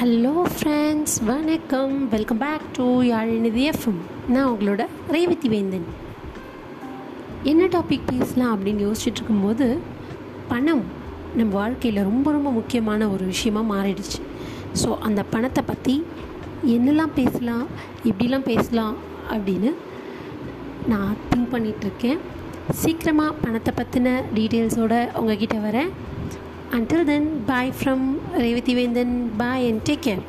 Hello friends வணக்கம். Welcome back to Yazhinithi FM நான் உங்களோட ரேவதி வேந்தன். என்ன டாபிக் பேசலாம் அப்படின்னு யோசிச்சுட்டு இருக்கும்போது பணம் நம்ம வாழ்க்கையில் ரொம்ப ரொம்ப முக்கியமான ஒரு விஷயமாக மாறிடுச்சு. ஸோ அந்த பணத்தை பற்றி என்னெல்லாம் பேசலாம் இப்படிலாம் பேசலாம் அப்படின்னு நான் திங்க் பண்ணிகிட்ருக்கேன் சீக்கிரமாக பணத்தை பற்றின டீட்டெயில்ஸோடு உங்ககிட்ட வரேன். Until then bye from revati vendan bye and take care